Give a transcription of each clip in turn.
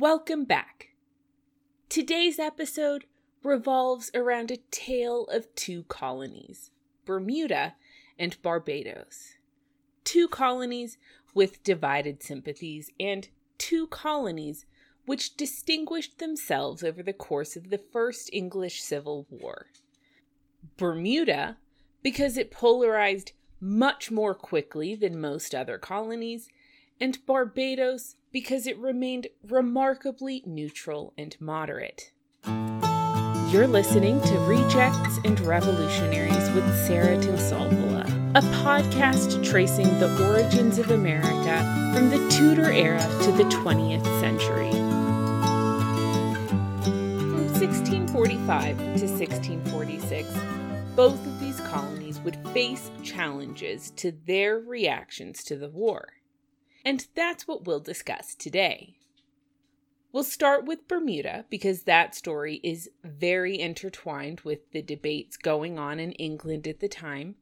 Welcome back. Today's episode revolves around a tale of two colonies Bermuda and Barbados. Two colonies with divided sympathies, and two colonies which distinguished themselves over the course of the First English Civil War. Bermuda, because it polarized much more quickly than most other colonies, and Barbados because it remained remarkably neutral and moderate. You're listening to Rejects and Revolutionaries with Sarah Tinsolvola, a podcast tracing the origins of America from the Tudor era to the 20th century. From 1645 to 1646, both of these colonies would face challenges to their reactions to the war. And that's what we'll discuss today. We'll start with Bermuda because that story is very intertwined with the debates going on in England at the time.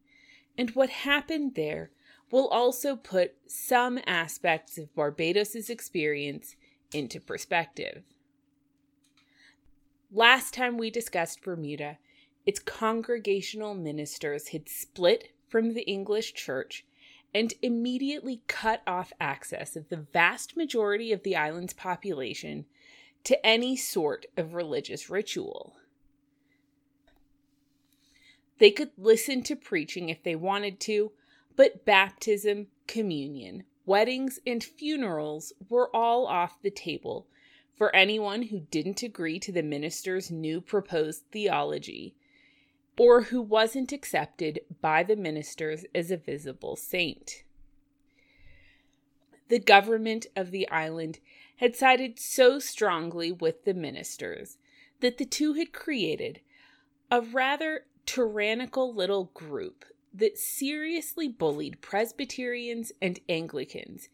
And what happened there will also put some aspects of Barbados's experience into perspective. Last time we discussed Bermuda, its congregational ministers had split from the English church and immediately cut off access of the vast majority of the island's population to any sort of religious ritual. They could listen to preaching if they wanted to, but baptism, communion, weddings, and funerals were all off the table for anyone who didn't agree to the minister's new proposed theology or who wasn't accepted by the ministers as a visible saint. The government of the island had sided so strongly with the ministers that the two had created a rather tyrannical little group that seriously bullied Presbyterians and Anglicans,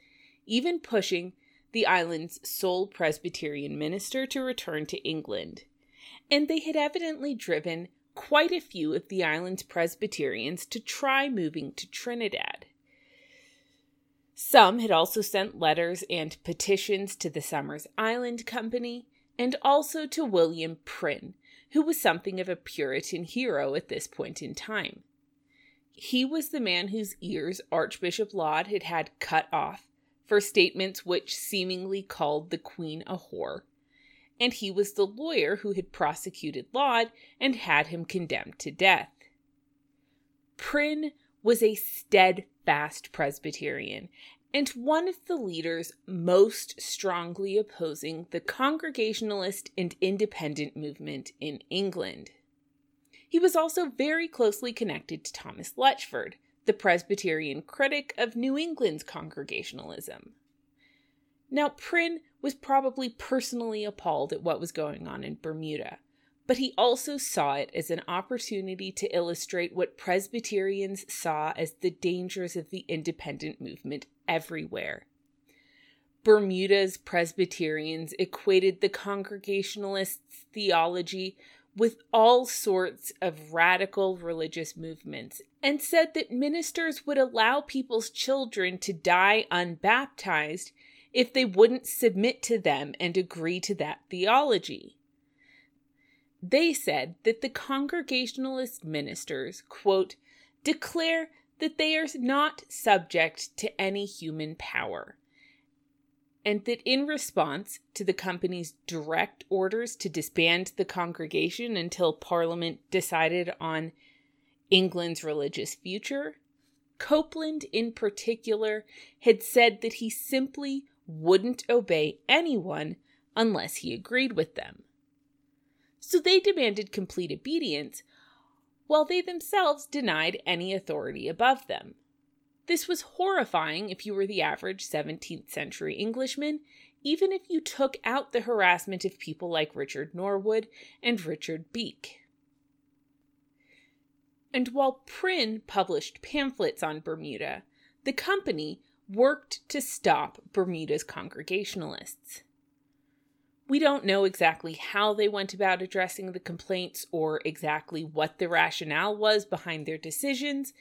even pushing the island's sole Presbyterian minister to return to England. And they had evidently driven quite a few of the island's Presbyterians to try moving to Trinidad. Some had also sent letters and petitions to the Somers Island Company and also to William Prynne, who was something of a Puritan hero at this point in time. He was the man whose ears Archbishop Laud had had cut off for statements which seemingly called the Queen a whore and he was the lawyer who had prosecuted Laud and had him condemned to death. Prynne was a steadfast Presbyterian and one of the leaders most strongly opposing the Congregationalist and Independent movement in England. He was also very closely connected to Thomas Lechford, the Presbyterian critic of New England's Congregationalism. Now, Prynne was probably personally appalled at what was going on in Bermuda, but he also saw it as an opportunity to illustrate what Presbyterians saw as the dangers of the independent movement everywhere. Bermuda's Presbyterians equated the Congregationalists' theology with all sorts of radical religious movements and said that ministers would allow people's children to die unbaptized if they wouldn't submit to them and agree to that theology. They said that the Congregationalist ministers, quote, declare that they are not subject to any human power, and that in response to the company's direct orders to disband the congregation until Parliament decided on England's religious future, Copeland in particular had said that he simply wouldn't obey anyone unless he agreed with them. So they demanded complete obedience, while they themselves denied any authority above them. This was horrifying if you were the average 17th century Englishman, even if you took out the harassment of people like Richard Norwood and Richard Beeke. And while Prynne published pamphlets on Bermuda, the company worked to stop Bermuda's Congregationalists. We don't know exactly how they went about addressing the complaints or exactly what the rationale was behind their decisions,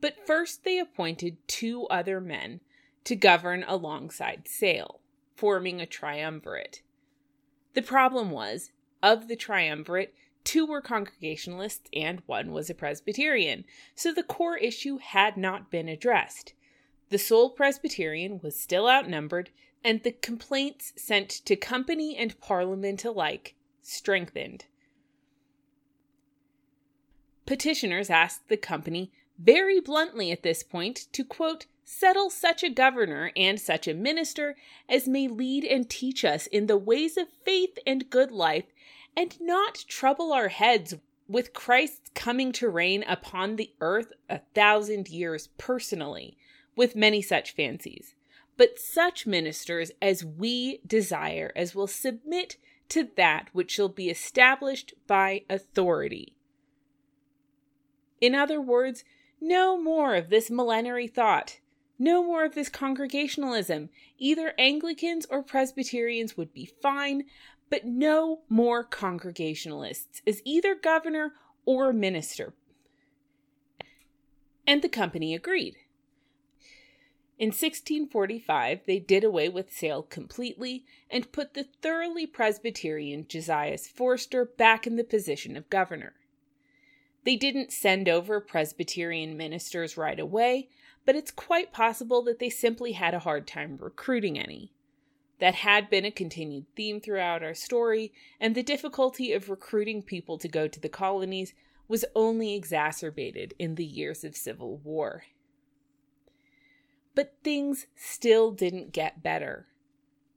but first they appointed two other men to govern alongside Sayle, forming a triumvirate The problem was, of the triumvirate, two were Congregationalists and one was a Presbyterian, so the core issue had not been addressed. The sole Presbyterian was still outnumbered, and the complaints sent to company and parliament alike strengthened. Petitioners asked the company very bluntly at this point to quote, settle such a governor and such a minister as may lead and teach us in the ways of faith and good life, and not trouble our heads with Christ's coming to reign upon the earth a thousand years personally, with many such fancies, but such ministers as we desire, as will submit to that which shall be established by authority. In other words, no more of this millenary thought. No more of this congregationalism. Either Anglicans or Presbyterians would be fine, but no more Congregationalists as either governor or minister. And the company agreed. In 1645, they did away with Sayle completely and put the thoroughly Presbyterian Josias Forster back in the position of governor. They didn't send over Presbyterian ministers right away, but it's quite possible that they simply had a hard time recruiting any. That had been a continued theme throughout our story, and the difficulty of recruiting people to go to the colonies was only exacerbated in the years of Civil War. But things still didn't get better.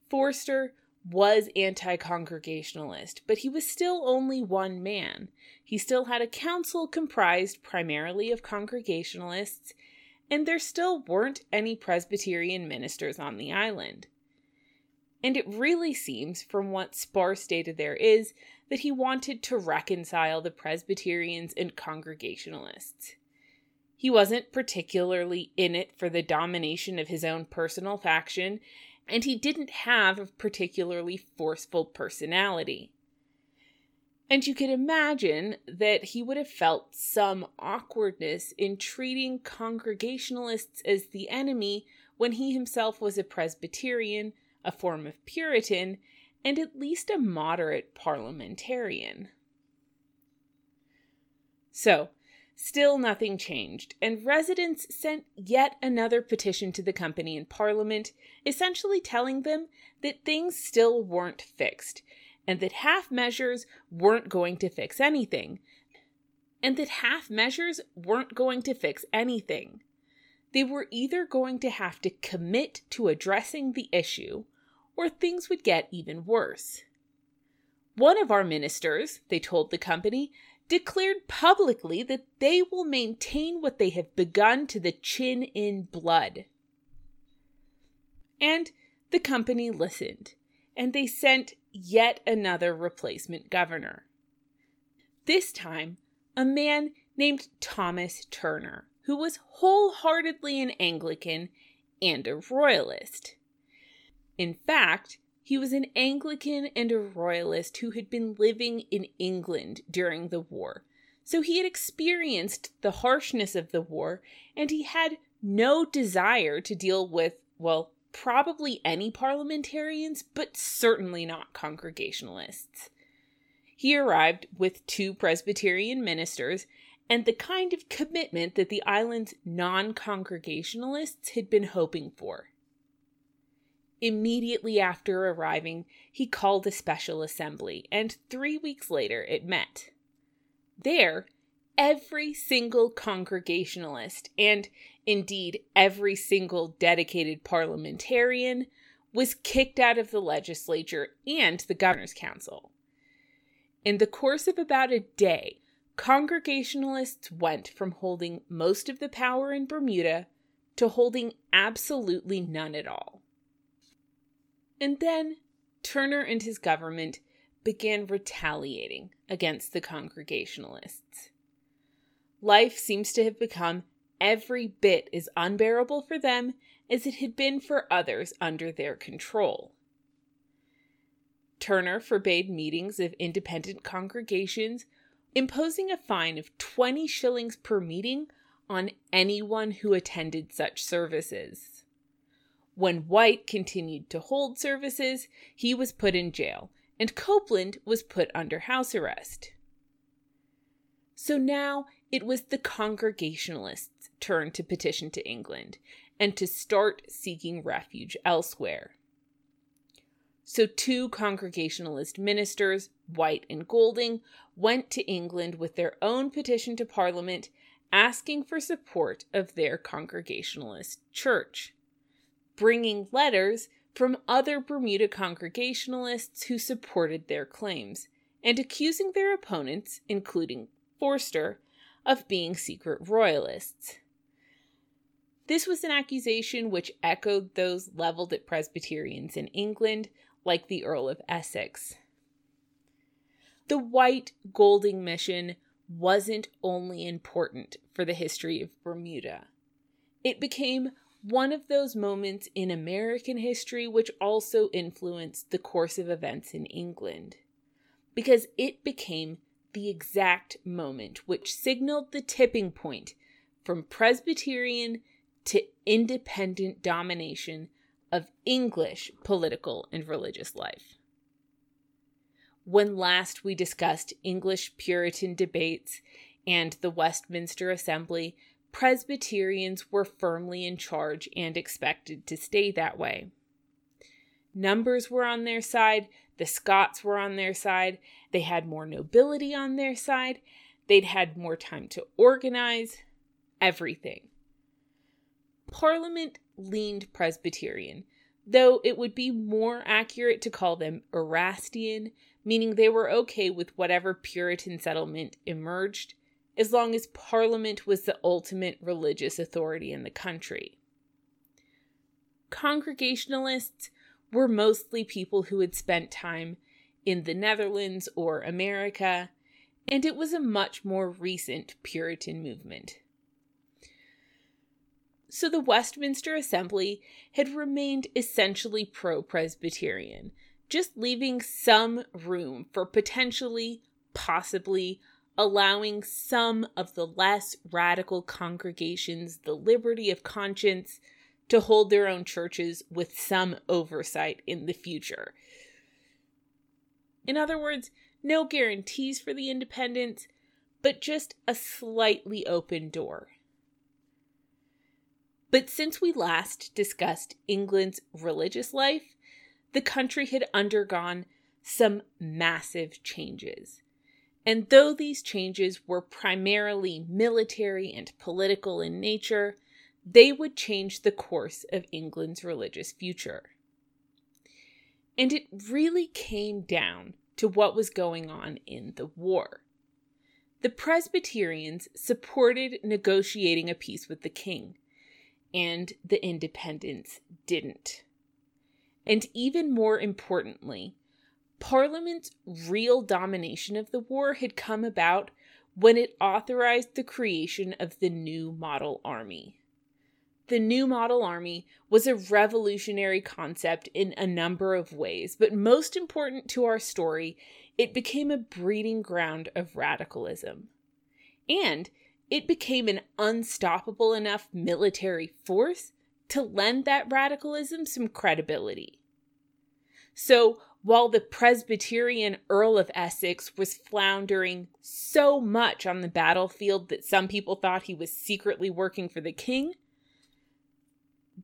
Forster was anti congregationalist, but he was still only one man. He still had a council comprised primarily of congregationalists, and there still weren't any Presbyterian ministers on the island. And it really seems, from what sparse data there is, that he wanted to reconcile the Presbyterians and Congregationalists. He wasn't particularly in it for the domination of his own personal faction, and he didn't have a particularly forceful personality. And you can imagine that he would have felt some awkwardness in treating Congregationalists as the enemy when he himself was a Presbyterian, a form of Puritan, and at least a moderate parliamentarian. So, Still nothing changed, and residents sent yet another petition to the company in Parliament, essentially telling them that things still weren't fixed, and that half measures weren't going to fix anything. And that half measures weren't going to fix anything. They were either going to have to commit to addressing the issue, or things would get even worse. One of our ministers, they told the company, declared publicly that they will maintain what they have begun to the chin in blood. And the company listened, and they sent yet another replacement governor. This time, a man named Thomas Turner, who was wholeheartedly an Anglican and a Royalist. In fact, he was an Anglican and a Royalist who had been living in England during the war. So he had experienced the harshness of the war, and he had no desire to deal with, well, probably any parliamentarians, but certainly not Congregationalists. He arrived with two Presbyterian ministers and the kind of commitment that the island's non Congregationalists had been hoping for. Immediately after arriving, he called a special assembly, and three weeks later it met. There, every single Congregationalist, and indeed every single dedicated parliamentarian, was kicked out of the legislature and the governor's council. In the course of about a day, Congregationalists went from holding most of the power in Bermuda to holding absolutely none at all. And then Turner and his government began retaliating against the Congregationalists. Life seems to have become every bit as unbearable for them as it had been for others under their control. Turner forbade meetings of independent congregations, imposing a fine of 20 shillings per meeting on anyone who attended such services. When White continued to hold services, he was put in jail, and Copeland was put under house arrest. So now it was the Congregationalists' turn to petition to England and to start seeking refuge elsewhere. So, two Congregationalist ministers, White and Golding, went to England with their own petition to Parliament asking for support of their Congregationalist church, bringing letters from other Bermuda Congregationalists who supported their claims, and accusing their opponents, including Forster, of being secret royalists. This was an accusation which echoed those leveled at Presbyterians in England, like the Earl of Essex. The White Golding mission wasn't only important for the history of Bermuda, it became one of those moments in American history which also influenced the course of events in England, because it became the exact moment which signaled the tipping point from Presbyterian to independent domination of English political and religious life. When last we discussed English Puritan debates and the Westminster Assembly, Presbyterians were firmly in charge and expected to stay that way. Numbers were on their side, the Scots were on their side, they had more nobility on their side, they'd had more time to organize, everything. Parliament leaned Presbyterian, though it would be more accurate to call them Erastian, meaning they were okay with whatever Puritan settlement emerged, as long as Parliament was the ultimate religious authority in the country. Congregationalists were mostly people who had spent time in the Netherlands or America, and it was a much more recent Puritan movement. So the Westminster Assembly had remained essentially pro Presbyterian, just leaving some room for potentially, possibly, allowing some of the less radical congregations the liberty of conscience to hold their own churches with some oversight in the future. In other words, no guarantees for the independence, but just a slightly open door. But since we last discussed England's religious life, the country had undergone some massive changes. And though these changes were primarily military and political in nature, they would change the course of England's religious future. And it really came down to what was going on in the war. The Presbyterians supported negotiating a peace with the king, and the independents didn't. And even more importantly, Parliament's real domination of the war had come about when it authorized the creation of the New Model Army. The New Model Army was a revolutionary concept in a number of ways, but most important to our story, it became a breeding ground of radicalism. And it became an unstoppable enough military force to lend that radicalism some credibility. So, while the Presbyterian Earl of Essex was floundering so much on the battlefield that some people thought he was secretly working for the king,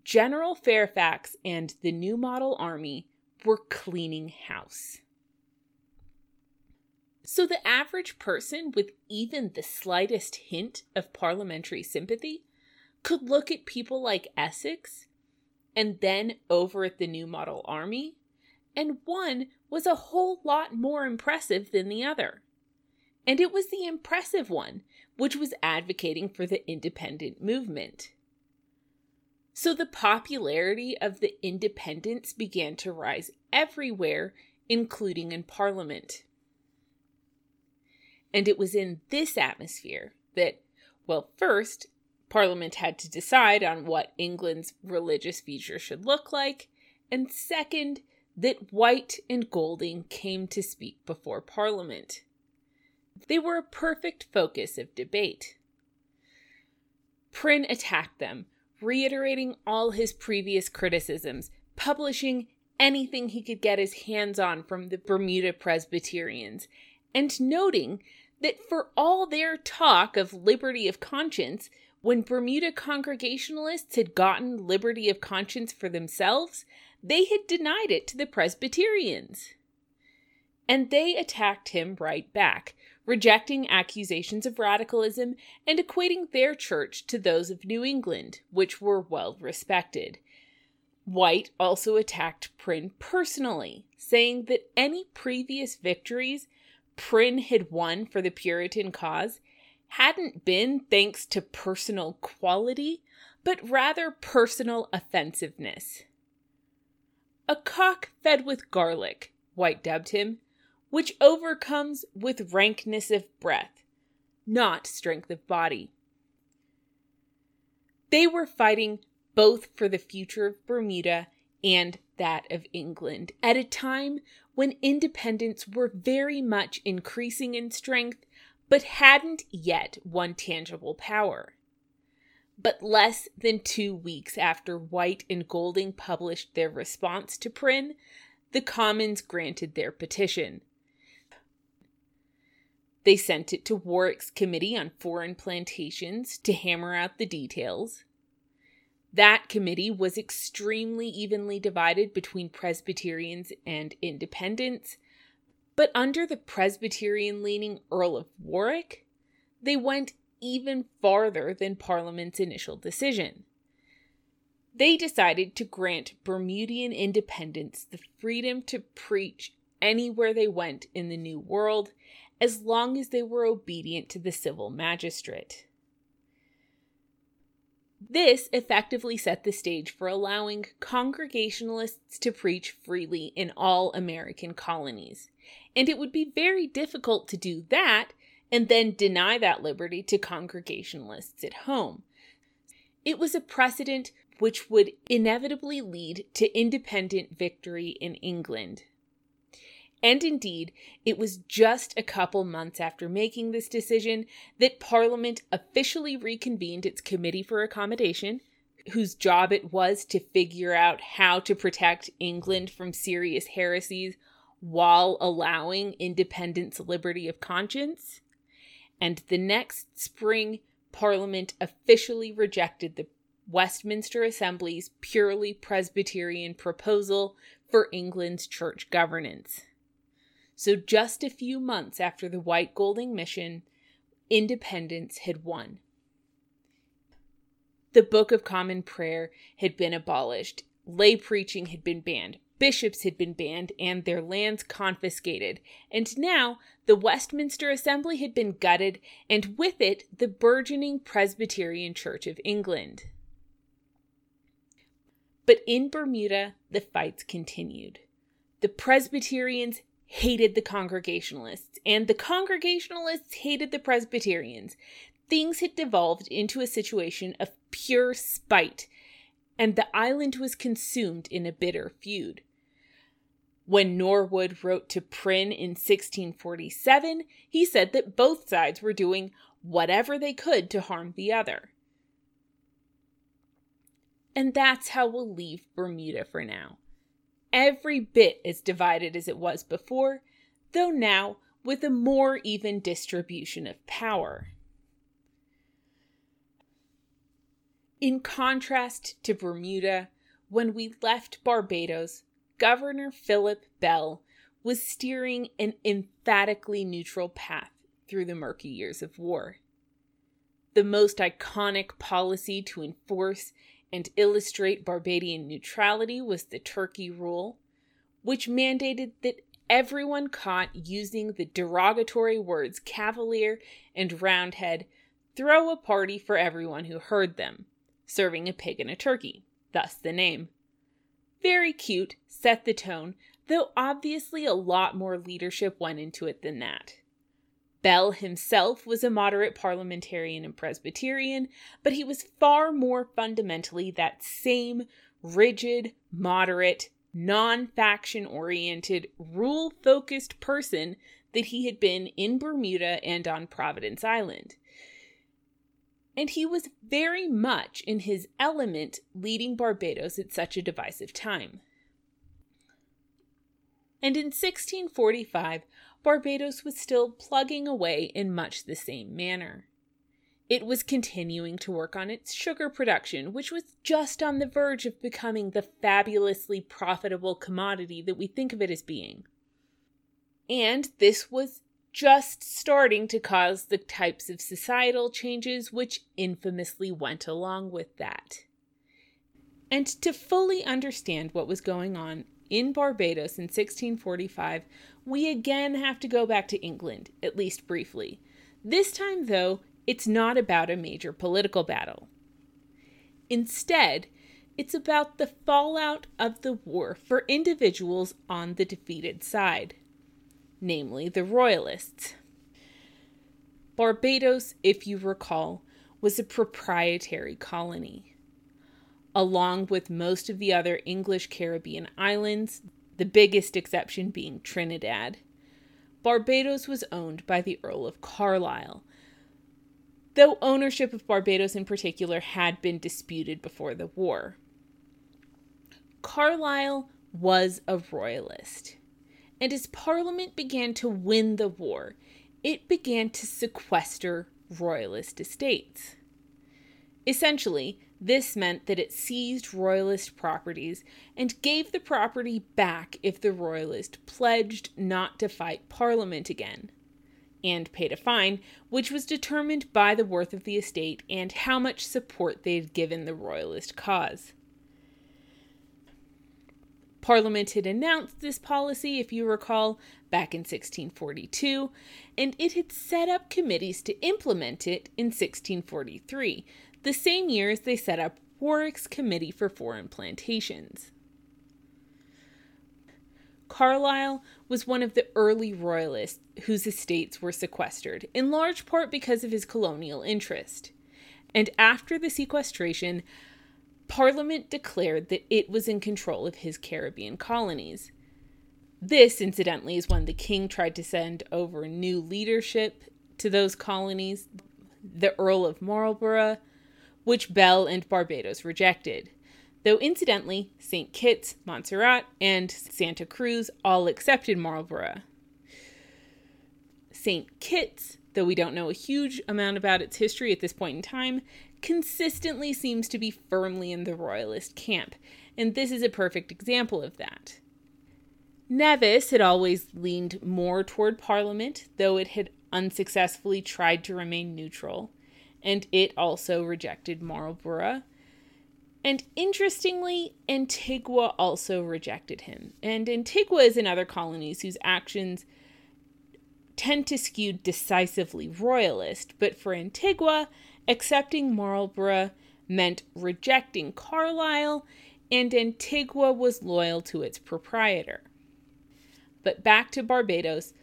General Fairfax and the New Model Army were cleaning house. So the average person with even the slightest hint of parliamentary sympathy could look at people like Essex and then over at the New Model Army, and one was a whole lot more impressive than the other. And it was the impressive one which was advocating for the independent movement. So the popularity of the independents began to rise everywhere, including in Parliament. And it was in this atmosphere that, well, first, Parliament had to decide on what England's religious future should look like, and second, that White and Golding came to speak before Parliament. They were a perfect focus of debate. Prynne attacked them, reiterating all his previous criticisms, publishing anything he could get his hands on from the Bermuda Presbyterians, and noting that for all their talk of liberty of conscience, when Bermuda Congregationalists had gotten liberty of conscience for themselves, they had denied it to the Presbyterians. And they attacked him right back, rejecting accusations of radicalism and equating their church to those of New England, which were well respected. White also attacked Prynne personally, saying that any previous victories Prynne had won for the Puritan cause hadn't been thanks to personal quality, but rather personal offensiveness. A cock fed with garlic, White dubbed him, which overcomes with rankness of breath, not strength of body. They were fighting both for the future of Bermuda and that of England at a time when independents were very much increasing in strength but hadn't yet won tangible power. But less than two weeks after White and Golding published their response to Prynne, the Commons granted their petition. They sent it to Warwick's Committee on Foreign Plantations to hammer out the details. That committee was extremely evenly divided between Presbyterians and Independents, but under the Presbyterian leaning Earl of Warwick, they went even farther than Parliament's initial decision. They decided to grant Bermudian independents the freedom to preach anywhere they went in the New World as long as they were obedient to the civil magistrate. This effectively set the stage for allowing Congregationalists to preach freely in all American colonies, and it would be very difficult to do that and then deny that liberty to Congregationalists at home. It was a precedent which would inevitably lead to independent victory in England. And indeed, it was just a couple months after making this decision that Parliament officially reconvened its Committee for Accommodation, whose job it was to figure out how to protect England from serious heresies while allowing independence liberty of conscience. And the next spring, Parliament officially rejected the Westminster Assembly's purely Presbyterian proposal for England's church governance. So, just a few months after the White Golding mission, independence had won. The Book of Common Prayer had been abolished, lay preaching had been banned, bishops had been banned and their lands confiscated, and now the Westminster Assembly had been gutted, and with it the burgeoning Presbyterian Church of England. But in Bermuda, the fights continued. The Presbyterians hated the Congregationalists, and the Congregationalists hated the Presbyterians. Things had devolved into a situation of pure spite, and the island was consumed in a bitter feud. When Norwood wrote to Prynne in 1647, he said that both sides were doing whatever they could to harm the other. And that's how we'll leave Bermuda for now. Every bit as divided as it was before, though now with a more even distribution of power. In contrast to Bermuda, when we left Barbados, Governor Philip Bell was steering an emphatically neutral path through the murky years of war. The most iconic policy to enforce and illustrate Barbadian neutrality was the Turkey Rule, which mandated that everyone caught using the derogatory words cavalier and roundhead throw a party for everyone who heard them, serving a pig and a turkey, thus the name. Very cute, set the tone, though obviously a lot more leadership went into it than that. Bell himself was a moderate parliamentarian and Presbyterian, but he was far more fundamentally that same rigid, moderate, non faction oriented, rule focused person that he had been in Bermuda and on Providence Island and he was very much in his element leading Barbados at such a divisive time. And in 1645, Barbados was still plugging away in much the same manner. It was continuing to work on its sugar production, which was just on the verge of becoming the fabulously profitable commodity that we think of it as being. And this was just starting to cause the types of societal changes which infamously went along with that. And to fully understand what was going on in Barbados in 1645, we again have to go back to England, at least briefly. This time, though, it's not about a major political battle. Instead, it's about the fallout of the war for individuals on the defeated side, namely the Royalists. Barbados, if you recall, was a proprietary colony. Along with most of the other English Caribbean islands, the biggest exception being Trinidad, Barbados was owned by the Earl of Carlisle, though ownership of Barbados in particular had been disputed before the war. Carlisle was a royalist, and as Parliament began to win the war, it began to sequester royalist estates. Essentially, this meant that it seized royalist properties and gave the property back if the royalist pledged not to fight Parliament again and paid a fine, which was determined by the worth of the estate and how much support they had given the royalist cause. Parliament had announced this policy, if you recall, back in 1642, and it had set up committees to implement it in 1643, the same year as they set up Warwick's Committee for Foreign Plantations. Carlisle was one of the early royalists whose estates were sequestered, in large part because of his colonial interest. And after the sequestration, Parliament declared that it was in control of his Caribbean colonies. This, incidentally, is when the king tried to send over new leadership to those colonies, the Earl of Marlborough, which Bell and Barbados rejected though incidentally, St. Kitts, Montserrat, and Santa Cruz all accepted Marlborough. St. Kitts, though we don't know a huge amount about its history at this point in time, consistently seems to be firmly in the Royalist camp, and this is a perfect example of that. Nevis had always leaned more toward Parliament, though it had unsuccessfully tried to remain neutral, and it also rejected Marlborough. And interestingly, Antigua also rejected him. And Antigua is in other colonies whose actions tend to skew decisively royalist, but for Antigua, accepting Marlborough meant rejecting Carlisle, and Antigua was loyal to its proprietor. But back to Barbados,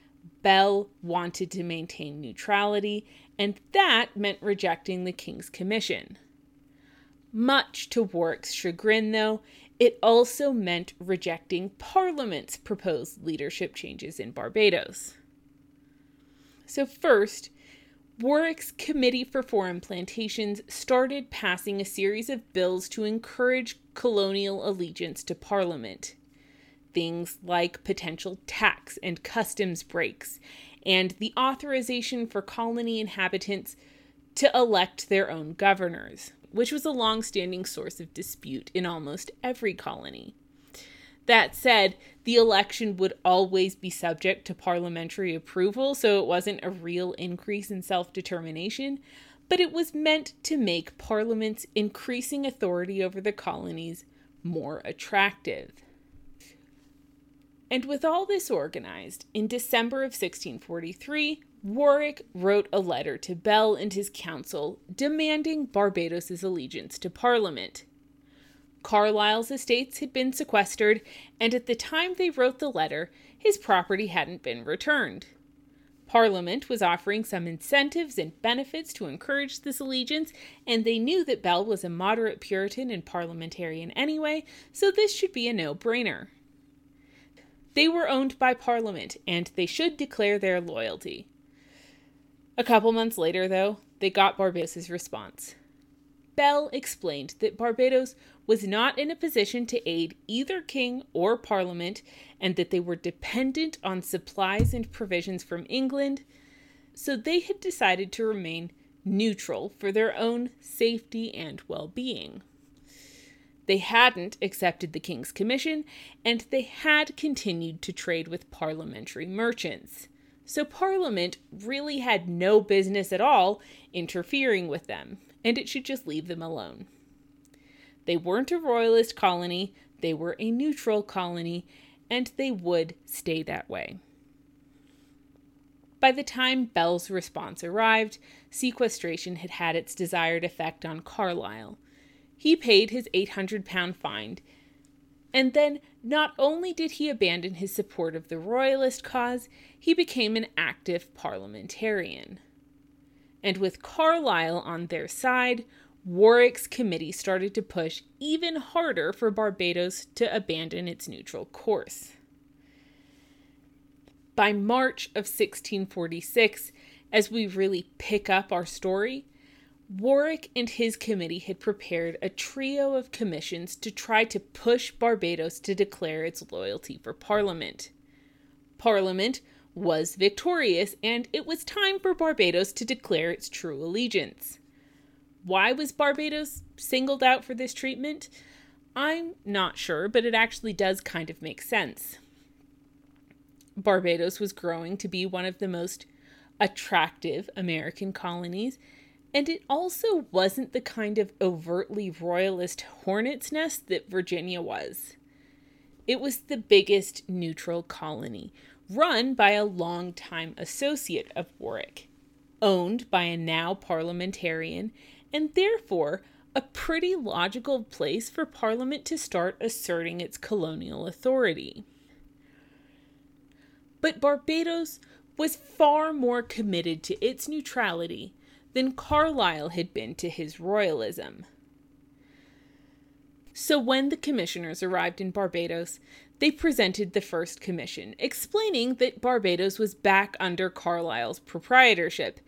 Bell wanted to maintain neutrality, and that meant rejecting the King's Commission. Much to Warwick's chagrin, though, it also meant rejecting Parliament's proposed leadership changes in Barbados. So, first, Warwick's Committee for Foreign Plantations started passing a series of bills to encourage colonial allegiance to Parliament. Things like potential tax and customs breaks, and the authorization for colony inhabitants to elect their own governors which was a long standing source of dispute in almost every colony. That said, the election would always be subject to parliamentary approval, so it wasn't a real increase in self determination, but it was meant to make Parliament's increasing authority over the colonies more attractive. And with all this organized, in December of 1643, Warwick wrote a letter to Bell and his council demanding Barbados's allegiance to Parliament. Carlisle's estates had been sequestered, and at the time they wrote the letter, his property hadn't been returned. Parliament was offering some incentives and benefits to encourage this allegiance, and they knew that Bell was a moderate Puritan and parliamentarian anyway, so this should be a no brainer. They were owned by Parliament, and they should declare their loyalty. A couple months later, though, they got Barbados's response. Bell explained that Barbados was not in a position to aid either king or parliament and that they were dependent on supplies and provisions from England, so they had decided to remain neutral for their own safety and well being. They hadn't accepted the king's commission, and they had continued to trade with parliamentary merchants. So Parliament really had no business at all interfering with them, and it should just leave them alone. They weren't a royalist colony, they were a neutral colony, and they would stay that way. By the time Bell's response arrived, sequestration had had its desired effect on Carlisle. He paid his 800 pound fine, and then not only did he abandon his support of the Royalist cause, he became an active parliamentarian. And with Carlisle on their side, Warwick's committee started to push even harder for Barbados to abandon its neutral course. By March of 1646, as we really pick up our story, Warwick and his committee had prepared a trio of commissions to try to push Barbados to declare its loyalty for Parliament. Parliament was victorious, and it was time for Barbados to declare its true allegiance. Why was Barbados singled out for this treatment? I'm not sure, but it actually does kind of make sense. Barbados was growing to be one of the most attractive American colonies, and it also wasn't the kind of overtly royalist hornet's nest that Virginia was. It was the biggest neutral colony, run by a longtime associate of Warwick, owned by a now parliamentarian, and therefore a pretty logical place for Parliament to start asserting its colonial authority. But Barbados was far more committed to its neutrality than Carlisle had been to his royalism. So when the commissioners arrived in Barbados, they presented the first commission, explaining that Barbados was back under Carlisle's proprietorship,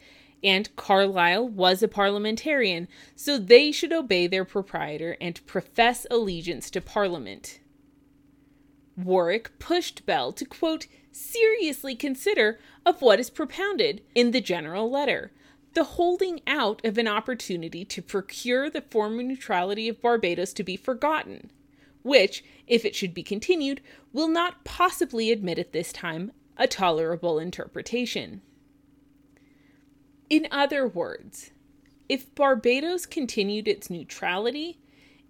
and Carlyle was a parliamentarian, so they should obey their proprietor and profess allegiance to Parliament. Warwick pushed Bell to, quote, seriously consider of what is propounded in the general letter, the holding out of an opportunity to procure the former neutrality of Barbados to be forgotten, which, if it should be continued, will not possibly admit at this time a tolerable interpretation. In other words, if Barbados continued its neutrality,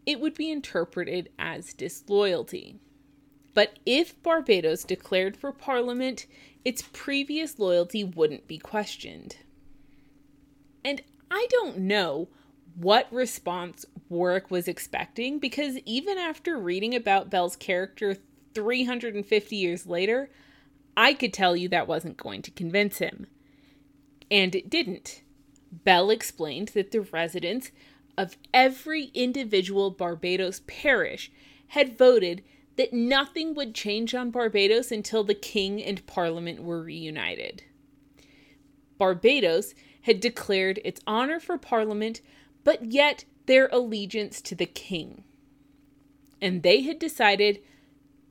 it would be interpreted as disloyalty. But if Barbados declared for Parliament, its previous loyalty wouldn't be questioned. And I don't know what response Warwick was expecting because even after reading about Bell's character 350 years later, I could tell you that wasn't going to convince him. And it didn't. Bell explained that the residents of every individual Barbados parish had voted that nothing would change on Barbados until the king and parliament were reunited. Barbados had declared its honor for parliament, but yet their allegiance to the king. And they had decided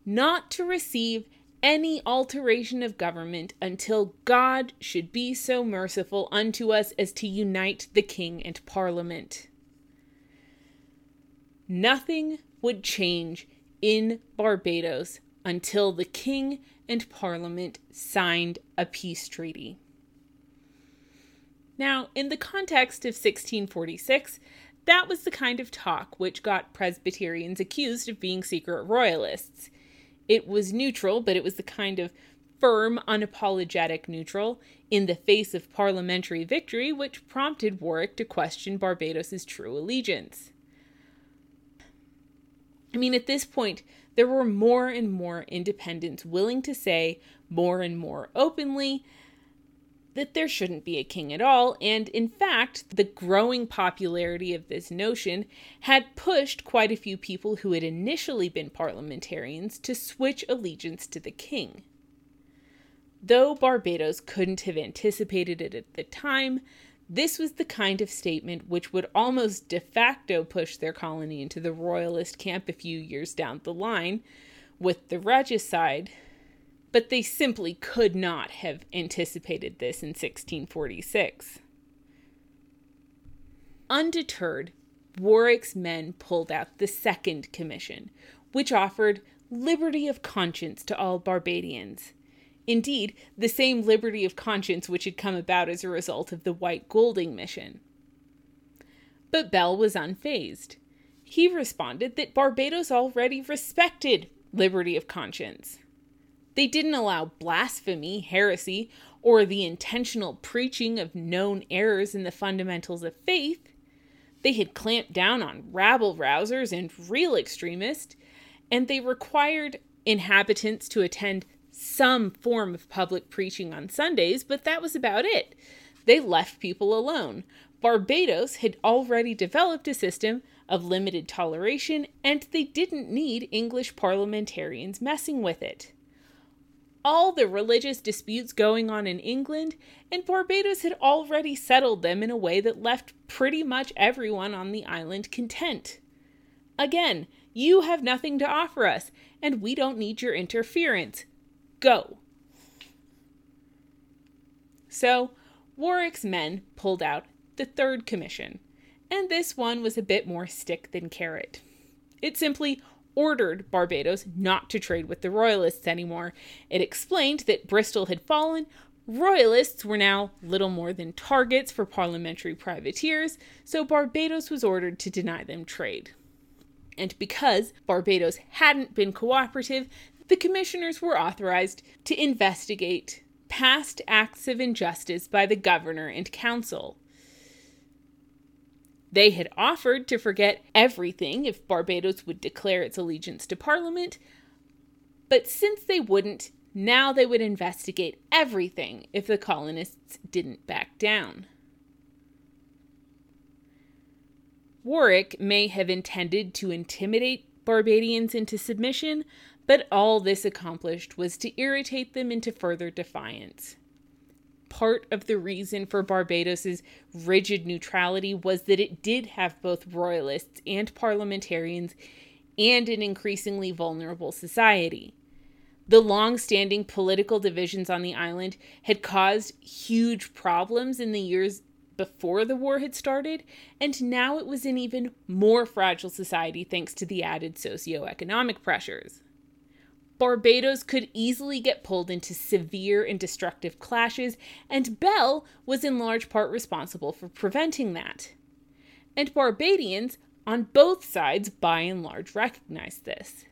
not to receive any alteration of government until God should be so merciful unto us as to unite the king and parliament. Nothing would change in Barbados until the king and parliament signed a peace treaty. Now, in the context of 1646, that was the kind of talk which got Presbyterians accused of being secret royalists. It was neutral, but it was the kind of firm, unapologetic neutral in the face of parliamentary victory which prompted Warwick to question Barbados's true allegiance. I mean, at this point, there were more and more independents willing to say more and more openly that there shouldn't be a king at all, and in fact, the growing popularity of this notion had pushed quite a few people who had initially been parliamentarians to switch allegiance to the king. Though Barbados couldn't have anticipated it at the time, This was the kind of statement which would almost de facto push their colony into the royalist camp a few years down the line with the regicide, but they simply could not have anticipated this in 1646. Undeterred, Warwick's men pulled out the Second Commission, which offered liberty of conscience to all Barbadians. Indeed, the same liberty of conscience which had come about as a result of the White Golding mission. But Bell was unfazed. He responded that Barbados already respected liberty of conscience. They didn't allow blasphemy, heresy, or the intentional preaching of known errors in the fundamentals of faith. They had clamped down on rabble rousers and real extremists, and they required inhabitants to attend some form of public preaching on Sundays, but that was about it. They left people alone. Barbados had already developed a system of limited toleration, and they didn't need English parliamentarians messing with it. All the religious disputes going on in England, and Barbados had already settled them in a way that left pretty much everyone on the island content. Again, you have nothing to offer us, and we don't need your interference. Go. So, Warwick's men pulled out the third commission, and this one was a bit more stick than carrot. It simply ordered Barbados not to trade with the Royalists anymore. It explained that Bristol had fallen, Royalists were now little more than targets for parliamentary privateers, so Barbados was ordered to deny them trade. And because Barbados hadn't been cooperative, the commissioners were authorized to investigate past acts of injustice by the governor and council. They had offered to forget everything if Barbados would declare its allegiance to Parliament, but since they wouldn't, now they would investigate everything if the colonists didn't back down. Warwick may have intended to intimidate Barbadians into submission, but all this accomplished was to irritate them into further defiance. Part of the reason for Barbados's rigid neutrality was that it did have both royalists and parliamentarians and an increasingly vulnerable society. The long standing political divisions on the island had caused huge problems in the years before the war had started, and now it was an even more fragile society thanks to the added socioeconomic pressures. Barbados could easily get pulled into severe and destructive clashes, and Bell was in large part responsible for preventing that. And Barbadians on both sides by and large recognized this.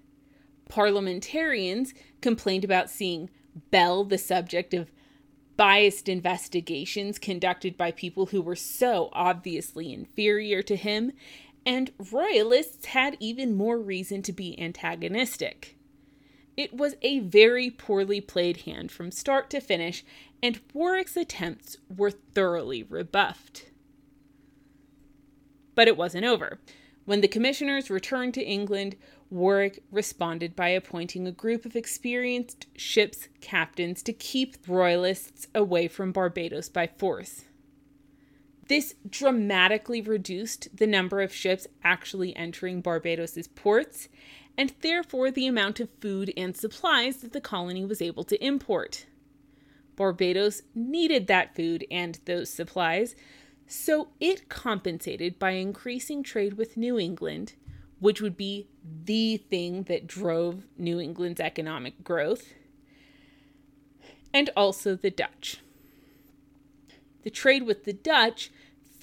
Parliamentarians complained about seeing Bell the subject of biased investigations conducted by people who were so obviously inferior to him, and royalists had even more reason to be antagonistic. It was a very poorly played hand from start to finish, and Warwick's attempts were thoroughly rebuffed. But it wasn't over. When the commissioners returned to England, Warwick responded by appointing a group of experienced ship's captains to keep royalists away from Barbados by force. This dramatically reduced the number of ships actually entering Barbados's ports and therefore the amount of food and supplies that the colony was able to import. Barbados needed that food and those supplies, so it compensated by increasing trade with New England, which would be the thing that drove New England's economic growth, and also the Dutch. The trade with the Dutch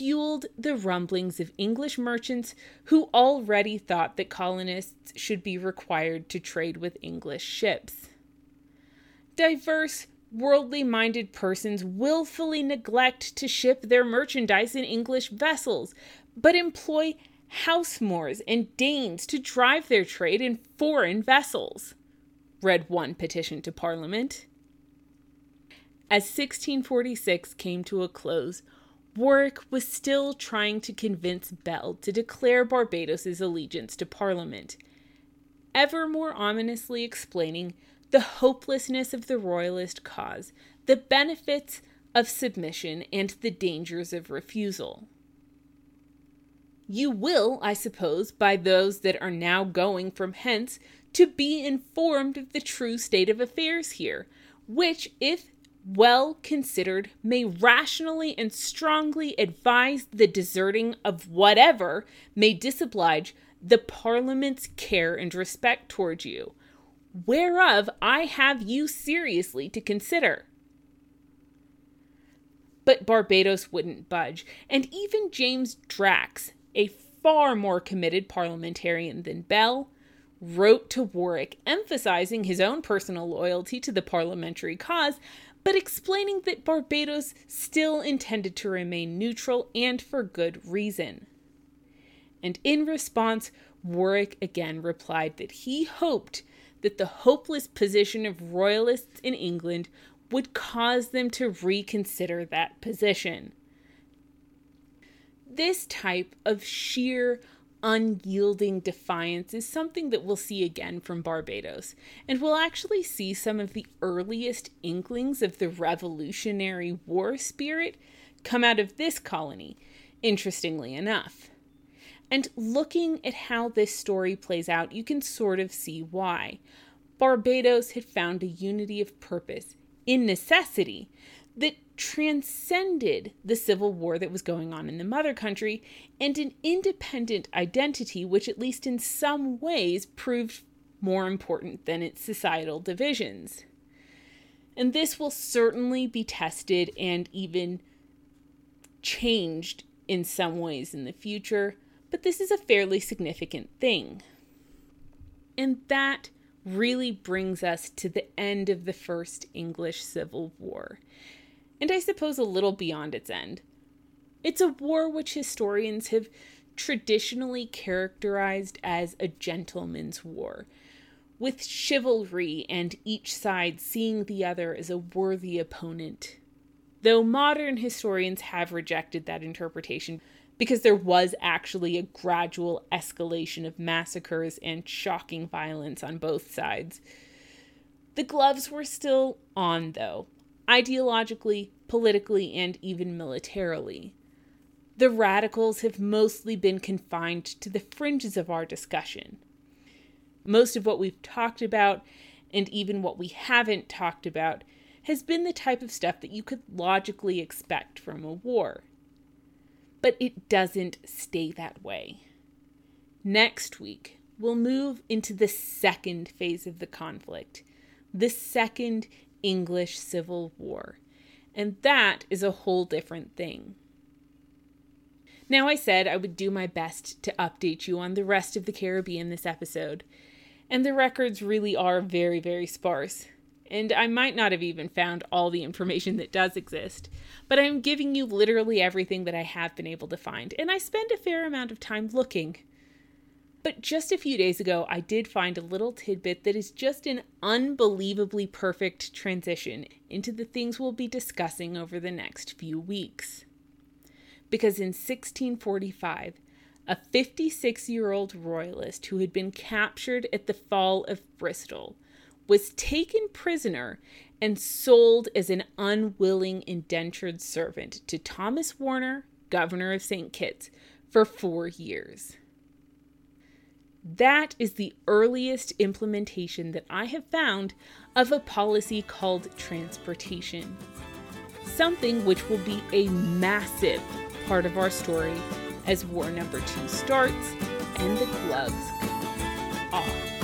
fueled the rumblings of English merchants who already thought that colonists should be required to trade with English ships. Diverse, worldly minded persons willfully neglect to ship their merchandise in English vessels, but employ housemoors and Danes to drive their trade in foreign vessels, read one petition to Parliament. As 1646 came to a close, Warwick was still trying to convince Bell to declare Barbados's allegiance to Parliament, ever more ominously explaining the hopelessness of the Royalist cause, the benefits of submission and the dangers of refusal. You will, I suppose, by those that are now going from hence, to be informed of the true state of affairs here, which, if well considered, may rationally and strongly advise the deserting of whatever may disoblige the Parliament's care and respect towards you, whereof I have you seriously to consider. But Barbados wouldn't budge, and even James Drax, a far more committed parliamentarian than Bell, wrote to Warwick emphasizing his own personal loyalty to the parliamentary cause, but explaining that Barbados still intended to remain neutral and for good reason. And in response, Warwick again replied that he hoped that the hopeless position of royalists in England would cause them to reconsider that position. This type of sheer, unyielding defiance is something that we'll see again from Barbados, and we'll actually see some of the earliest inklings of the Revolutionary War spirit come out of this colony, interestingly enough. And looking at how this story plays out, you can sort of see why. Barbados had found a unity of purpose in necessity that transcended the civil war that was going on in the mother country and an independent identity which, at least in some ways, proved more important than its societal divisions. And this will certainly be tested and even changed in some ways in the future but this is a fairly significant thing. And that really brings us to the end of the First English Civil War, and I suppose a little beyond its end. It's a war which historians have traditionally characterized as a gentleman's war, with chivalry and each side seeing the other as a worthy opponent. Though modern historians have rejected that interpretation because there was actually a gradual escalation of massacres and shocking violence on both sides. The gloves were still on, though, ideologically, politically, and even militarily. The radicals have mostly been confined to the fringes of our discussion. Most of what we've talked about, and even what we haven't talked about, has been the type of stuff that you could logically expect from a war but it doesn't stay that way. Next week, we'll move into the second phase of the conflict, the Second English Civil War. And that is a whole different thing. Now, I said I would do my best to update you on the rest of the Caribbean this episode, and the records really are very, very sparse and I might not have even found all the information that does exist, but I'm giving you literally everything that I have been able to find, and I spend a fair amount of time looking. But just a few days ago, I did find a little tidbit that is just an unbelievably perfect transition into the things we'll be discussing over the next few weeks. Because in 1645, a 56 year old royalist who had been captured at the fall of Bristol was taken prisoner and sold as an unwilling indentured servant to Thomas Warner, governor of St. Kitts, for four years. That is the earliest implementation that I have found of a policy called transportation. Something which will be a massive part of our story as war number two starts and the gloves come off.